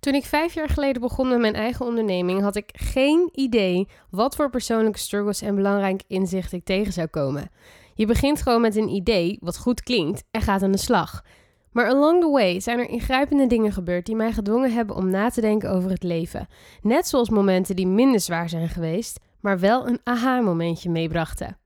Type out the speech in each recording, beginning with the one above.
Toen ik vijf jaar geleden begon met mijn eigen onderneming, had ik geen idee wat voor persoonlijke struggles en belangrijke inzichten ik tegen zou komen. Je begint gewoon met een idee wat goed klinkt en gaat aan de slag. Maar along the way zijn er ingrijpende dingen gebeurd die mij gedwongen hebben om na te denken over het leven. Net zoals momenten die minder zwaar zijn geweest, maar wel een aha-momentje meebrachten.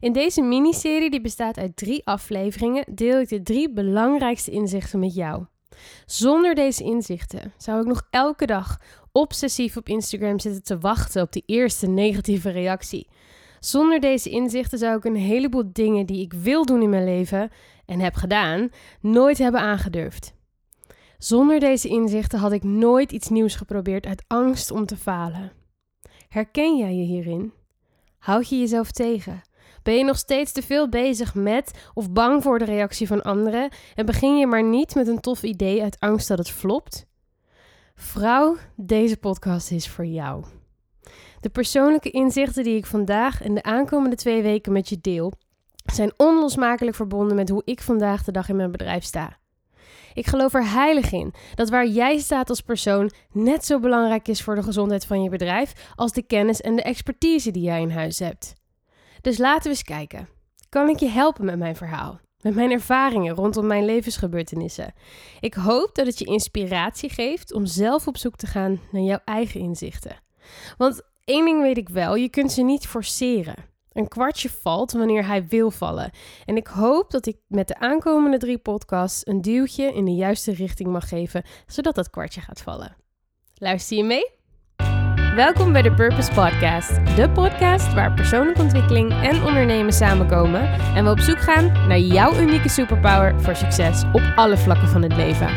In deze miniserie, die bestaat uit drie afleveringen, deel ik de drie belangrijkste inzichten met jou. Zonder deze inzichten zou ik nog elke dag obsessief op Instagram zitten te wachten op die eerste negatieve reactie. Zonder deze inzichten zou ik een heleboel dingen die ik wil doen in mijn leven en heb gedaan, nooit hebben aangedurfd. Zonder deze inzichten had ik nooit iets nieuws geprobeerd uit angst om te falen. Herken jij je hierin? Houd je jezelf tegen? Ben je nog steeds te veel bezig met of bang voor de reactie van anderen en begin je maar niet met een tof idee uit angst dat het flopt? Vrouw, deze podcast is voor jou. De persoonlijke inzichten die ik vandaag en de aankomende twee weken met je deel, zijn onlosmakelijk verbonden met hoe ik vandaag de dag in mijn bedrijf sta. Ik geloof er heilig in dat waar jij staat als persoon net zo belangrijk is voor de gezondheid van je bedrijf als de kennis en de expertise die jij in huis hebt. Dus laten we eens kijken. Kan ik je helpen met mijn verhaal? Met mijn ervaringen rondom mijn levensgebeurtenissen. Ik hoop dat het je inspiratie geeft om zelf op zoek te gaan naar jouw eigen inzichten. Want één ding weet ik wel: je kunt ze niet forceren. Een kwartje valt wanneer hij wil vallen. En ik hoop dat ik met de aankomende drie podcasts een duwtje in de juiste richting mag geven, zodat dat kwartje gaat vallen. Luister je mee? Welkom bij de Purpose Podcast, de podcast waar persoonlijke ontwikkeling en ondernemen samenkomen en we op zoek gaan naar jouw unieke superpower voor succes op alle vlakken van het leven.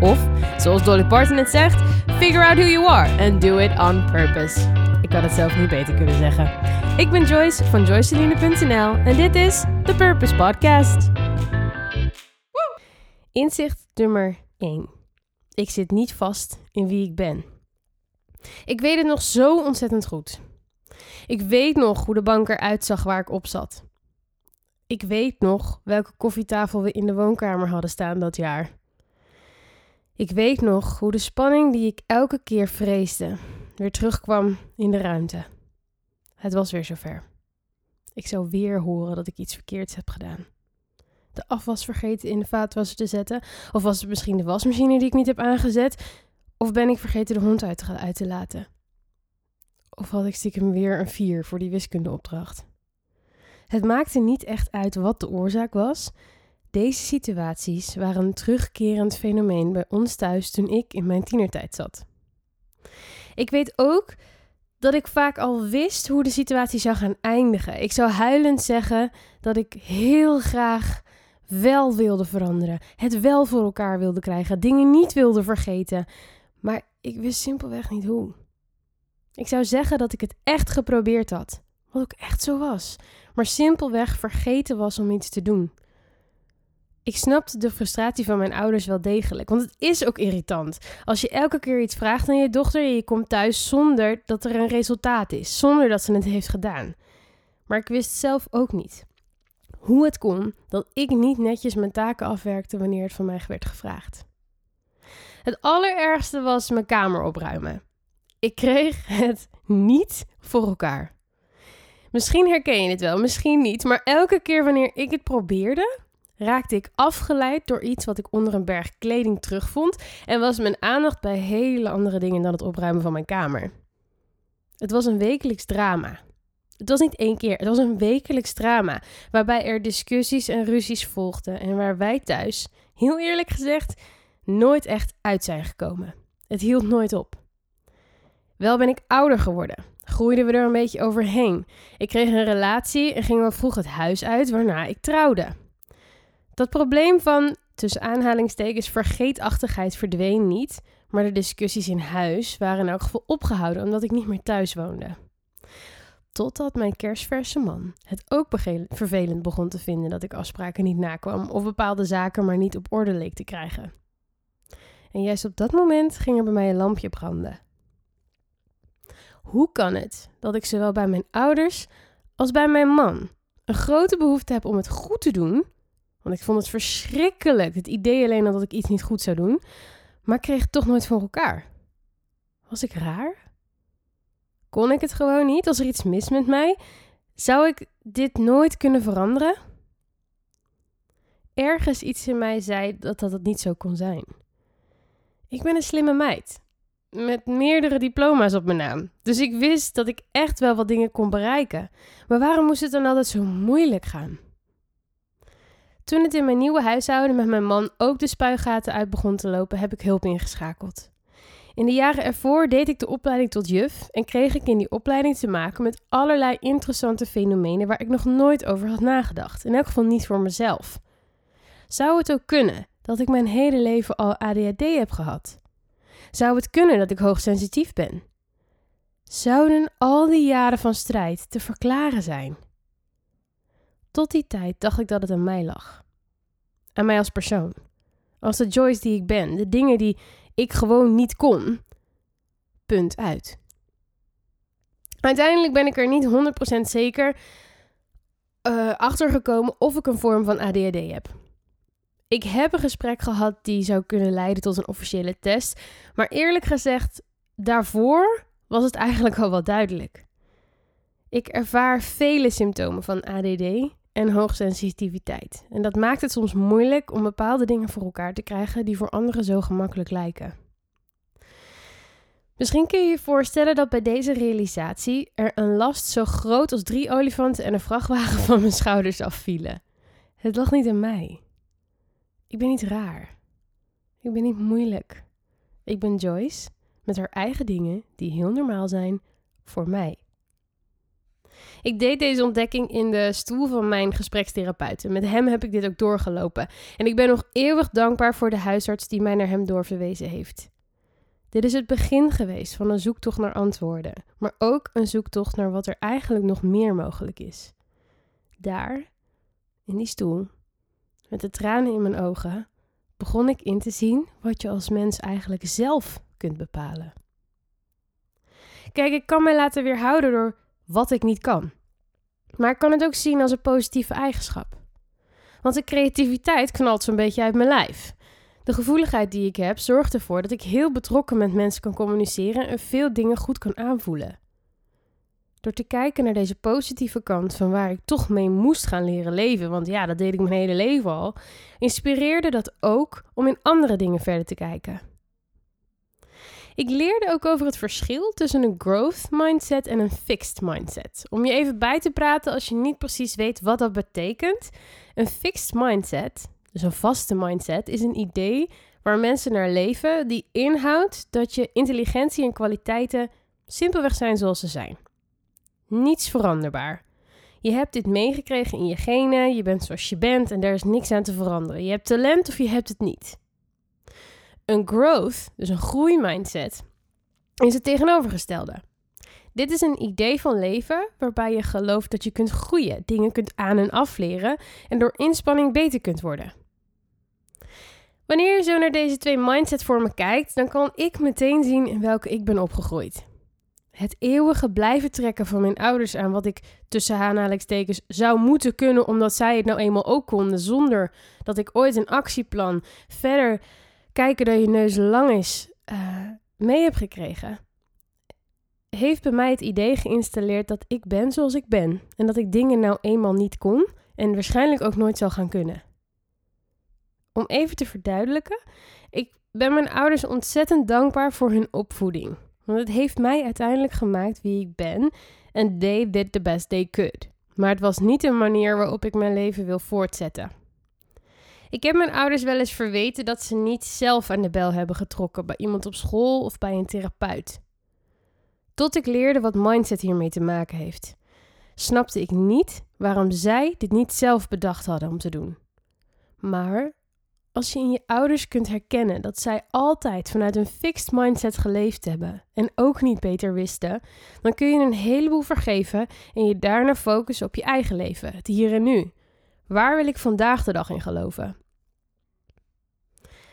Of, zoals Dolly Parton het zegt, figure out who you are and do it on purpose. Ik had het zelf niet beter kunnen zeggen. Ik ben Joyce van joyceline.nl en dit is de Purpose Podcast. Inzicht nummer 1. Ik zit niet vast in wie ik ben. Ik weet het nog zo ontzettend goed. Ik weet nog hoe de bank eruit zag waar ik op zat. Ik weet nog welke koffietafel we in de woonkamer hadden staan dat jaar. Ik weet nog hoe de spanning die ik elke keer vreesde weer terugkwam in de ruimte. Het was weer zover. Ik zou weer horen dat ik iets verkeerds heb gedaan. De afwas vergeten in de vaatwasser te zetten, of was het misschien de wasmachine die ik niet heb aangezet, of ben ik vergeten de hond uit te, laten? Of had ik stiekem weer een 4 voor die wiskundeopdracht? Het maakte niet echt uit wat de oorzaak was. Deze situaties waren een terugkerend fenomeen bij ons thuis toen ik in mijn tienertijd zat. Ik weet ook dat ik vaak al wist hoe de situatie zou gaan eindigen. Ik zou huilend zeggen dat ik heel graag wel wilde veranderen, het wel voor elkaar wilde krijgen, dingen niet wilde vergeten, maar ik wist simpelweg niet hoe. Ik zou zeggen dat ik het echt geprobeerd had, wat ook echt zo was, maar simpelweg vergeten was om iets te doen. Ik snapte de frustratie van mijn ouders wel degelijk, want het is ook irritant. Als je elke keer iets vraagt aan je dochter en je komt thuis zonder dat er een resultaat is, zonder dat ze het heeft gedaan. Maar ik wist zelf ook niet hoe het kon dat ik niet netjes mijn taken afwerkte wanneer het van mij werd gevraagd. Het allerergste was mijn kamer opruimen. Ik kreeg het niet voor elkaar. Misschien herken je het wel, misschien niet, maar elke keer wanneer ik het probeerde, raakte ik afgeleid door iets wat ik onder een berg kleding terugvond en was mijn aandacht bij hele andere dingen dan het opruimen van mijn kamer. Het was een wekelijks drama. Het was niet één keer, het was een wekelijks drama waarbij er discussies en ruzies volgden en waar wij thuis, heel eerlijk gezegd, nooit echt uit zijn gekomen. Het hield nooit op. Wel ben ik ouder geworden. Groeiden we er een beetje overheen. Ik kreeg een relatie en ging al vroeg het huis uit, waarna ik trouwde. Dat probleem van, tussen aanhalingstekens, vergeetachtigheid verdween niet, maar de discussies in huis waren in elk geval opgehouden omdat ik niet meer thuis woonde. Totdat mijn kerstverse man het ook vervelend begon te vinden dat ik afspraken niet nakwam of bepaalde zaken maar niet op orde leek te krijgen. En juist op dat moment ging er bij mij een lampje branden. Hoe kan het dat ik zowel bij mijn ouders als bij mijn man een grote behoefte heb om het goed te doen want ik vond het verschrikkelijk, het idee alleen al dat ik iets niet goed zou doen. maar kreeg het toch nooit voor elkaar. Was ik raar? Kon ik het gewoon niet? Was er iets mis met mij? Zou ik dit nooit kunnen veranderen? Ergens iets in mij zei dat dat het niet zo kon zijn. Ik ben een slimme meid. Met meerdere diploma's op mijn naam. Dus ik wist dat ik echt wel wat dingen kon bereiken. Maar waarom moest het dan altijd zo moeilijk gaan? Toen het in mijn nieuwe huishouden met mijn man ook de spuigaten uit begon te lopen, heb ik hulp ingeschakeld. In de jaren ervoor deed ik de opleiding tot juf en kreeg ik in die opleiding te maken met allerlei interessante fenomenen waar ik nog nooit over had nagedacht. In elk geval niet voor mezelf. Zou het ook kunnen dat ik mijn hele leven al ADHD heb gehad? Zou het kunnen dat ik hoogsensitief ben? Zouden al die jaren van strijd te verklaren zijn? Tot die tijd dacht ik dat het aan mij lag. Aan mij als persoon. Als de Joyce die ik ben. De dingen die ik gewoon niet kon. Punt uit. Uiteindelijk ben ik er niet 100% zeker uh, achter gekomen of ik een vorm van ADHD heb. Ik heb een gesprek gehad die zou kunnen leiden tot een officiële test, maar eerlijk gezegd, daarvoor was het eigenlijk al wel duidelijk. Ik ervaar vele symptomen van ADD en hoogsensitiviteit. En dat maakt het soms moeilijk om bepaalde dingen voor elkaar te krijgen die voor anderen zo gemakkelijk lijken. Misschien kun je je voorstellen dat bij deze realisatie er een last zo groot als drie olifanten en een vrachtwagen van mijn schouders afvielen. Het lag niet aan mij. Ik ben niet raar. Ik ben niet moeilijk. Ik ben Joyce met haar eigen dingen die heel normaal zijn voor mij. Ik deed deze ontdekking in de stoel van mijn gesprekstherapeut. Met hem heb ik dit ook doorgelopen. En ik ben nog eeuwig dankbaar voor de huisarts die mij naar hem doorverwezen heeft. Dit is het begin geweest van een zoektocht naar antwoorden, maar ook een zoektocht naar wat er eigenlijk nog meer mogelijk is. Daar, in die stoel, met de tranen in mijn ogen, begon ik in te zien wat je als mens eigenlijk zelf kunt bepalen. Kijk, ik kan mij laten weerhouden door wat ik niet kan. Maar ik kan het ook zien als een positieve eigenschap. Want de creativiteit knalt zo'n beetje uit mijn lijf. De gevoeligheid die ik heb zorgt ervoor dat ik heel betrokken met mensen kan communiceren en veel dingen goed kan aanvoelen. Door te kijken naar deze positieve kant van waar ik toch mee moest gaan leren leven, want ja, dat deed ik mijn hele leven al, inspireerde dat ook om in andere dingen verder te kijken. Ik leerde ook over het verschil tussen een growth mindset en een fixed mindset. Om je even bij te praten als je niet precies weet wat dat betekent. Een fixed mindset, dus een vaste mindset, is een idee waar mensen naar leven die inhoudt dat je intelligentie en kwaliteiten simpelweg zijn zoals ze zijn. Niets veranderbaar. Je hebt dit meegekregen in je genen, je bent zoals je bent en daar is niks aan te veranderen. Je hebt talent of je hebt het niet. Een growth, dus een groeimindset, is het tegenovergestelde. Dit is een idee van leven waarbij je gelooft dat je kunt groeien, dingen kunt aan- en afleren en door inspanning beter kunt worden. Wanneer je zo naar deze twee mindsetvormen kijkt, dan kan ik meteen zien in welke ik ben opgegroeid. Het eeuwige blijven trekken van mijn ouders aan wat ik tussen aanhalingstekens zou moeten kunnen, omdat zij het nou eenmaal ook konden, zonder dat ik ooit een actieplan verder kijken dat je neus lang is uh, mee heb gekregen, heeft bij mij het idee geïnstalleerd dat ik ben zoals ik ben. En dat ik dingen nou eenmaal niet kon en waarschijnlijk ook nooit zal gaan kunnen. Om even te verduidelijken, ik ben mijn ouders ontzettend dankbaar voor hun opvoeding. Want het heeft mij uiteindelijk gemaakt wie ik ben. En they did the best they could. Maar het was niet een manier waarop ik mijn leven wil voortzetten. Ik heb mijn ouders wel eens verweten dat ze niet zelf aan de bel hebben getrokken bij iemand op school of bij een therapeut. Tot ik leerde wat mindset hiermee te maken heeft, snapte ik niet waarom zij dit niet zelf bedacht hadden om te doen. Maar als je in je ouders kunt herkennen dat zij altijd vanuit een fixed mindset geleefd hebben en ook niet beter wisten, dan kun je een heleboel vergeven en je daarna focussen op je eigen leven, het hier en nu. Waar wil ik vandaag de dag in geloven?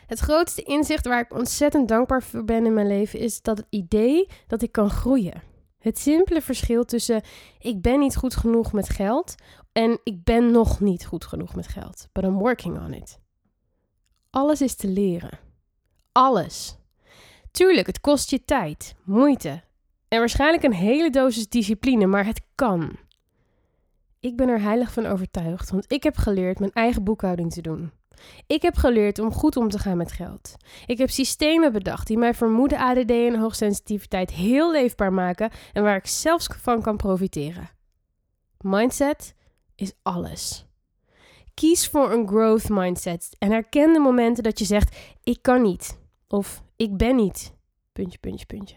Het grootste inzicht waar ik ontzettend dankbaar voor ben in mijn leven is dat het idee dat ik kan groeien. Het simpele verschil tussen ik ben niet goed genoeg met geld en ik ben nog niet goed genoeg met geld. But I'm working on it. Alles is te leren. alles. Tuurlijk, het kost je tijd, moeite en waarschijnlijk een hele dosis discipline, maar het kan. Ik ben er heilig van overtuigd, want ik heb geleerd mijn eigen boekhouding te doen. Ik heb geleerd om goed om te gaan met geld. Ik heb systemen bedacht die mijn vermoeden ADD en hoogsensitiviteit heel leefbaar maken en waar ik zelfs van kan profiteren. Mindset is alles. Kies voor een growth mindset en herken de momenten dat je zegt: ik kan niet of ik ben niet. Puntje, puntje, puntje.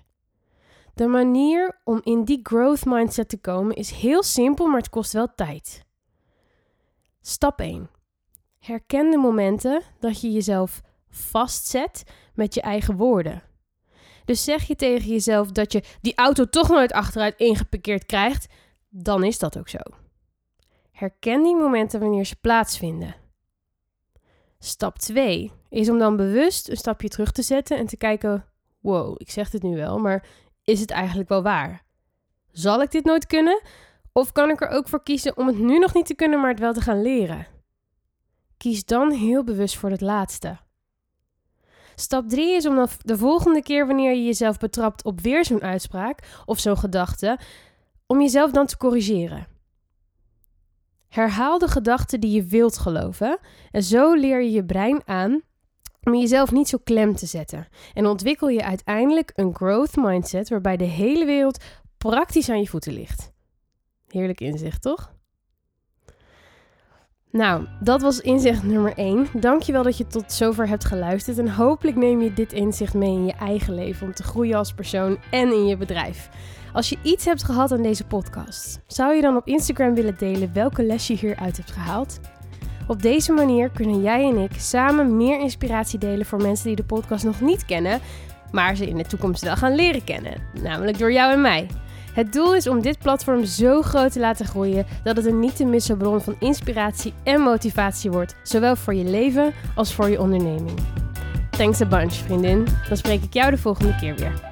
De manier om in die growth mindset te komen is heel simpel, maar het kost wel tijd. Stap 1. Herken de momenten dat je jezelf vastzet met je eigen woorden. Dus zeg je tegen jezelf dat je die auto toch nooit achteruit ingeparkeerd krijgt, dan is dat ook zo. Herken die momenten wanneer ze plaatsvinden. Stap 2 is om dan bewust een stapje terug te zetten en te kijken: wow, ik zeg het nu wel, maar is het eigenlijk wel waar? Zal ik dit nooit kunnen? Of kan ik er ook voor kiezen om het nu nog niet te kunnen, maar het wel te gaan leren? Kies dan heel bewust voor het laatste. Stap 3 is om dan de volgende keer wanneer je jezelf betrapt op weer zo'n uitspraak of zo'n gedachte, om jezelf dan te corrigeren. Herhaal de gedachten die je wilt geloven en zo leer je je brein aan om jezelf niet zo klem te zetten. En ontwikkel je uiteindelijk een growth mindset waarbij de hele wereld praktisch aan je voeten ligt. Heerlijk inzicht, toch? Nou, dat was inzicht nummer 1. Dankjewel dat je tot zover hebt geluisterd en hopelijk neem je dit inzicht mee in je eigen leven om te groeien als persoon en in je bedrijf. Als je iets hebt gehad aan deze podcast, zou je dan op Instagram willen delen welke les je hieruit hebt gehaald? Op deze manier kunnen jij en ik samen meer inspiratie delen voor mensen die de podcast nog niet kennen, maar ze in de toekomst wel gaan leren kennen, namelijk door jou en mij. Het doel is om dit platform zo groot te laten groeien dat het een niet te missen bron van inspiratie en motivatie wordt, zowel voor je leven als voor je onderneming. Thanks a bunch, vriendin. Dan spreek ik jou de volgende keer weer.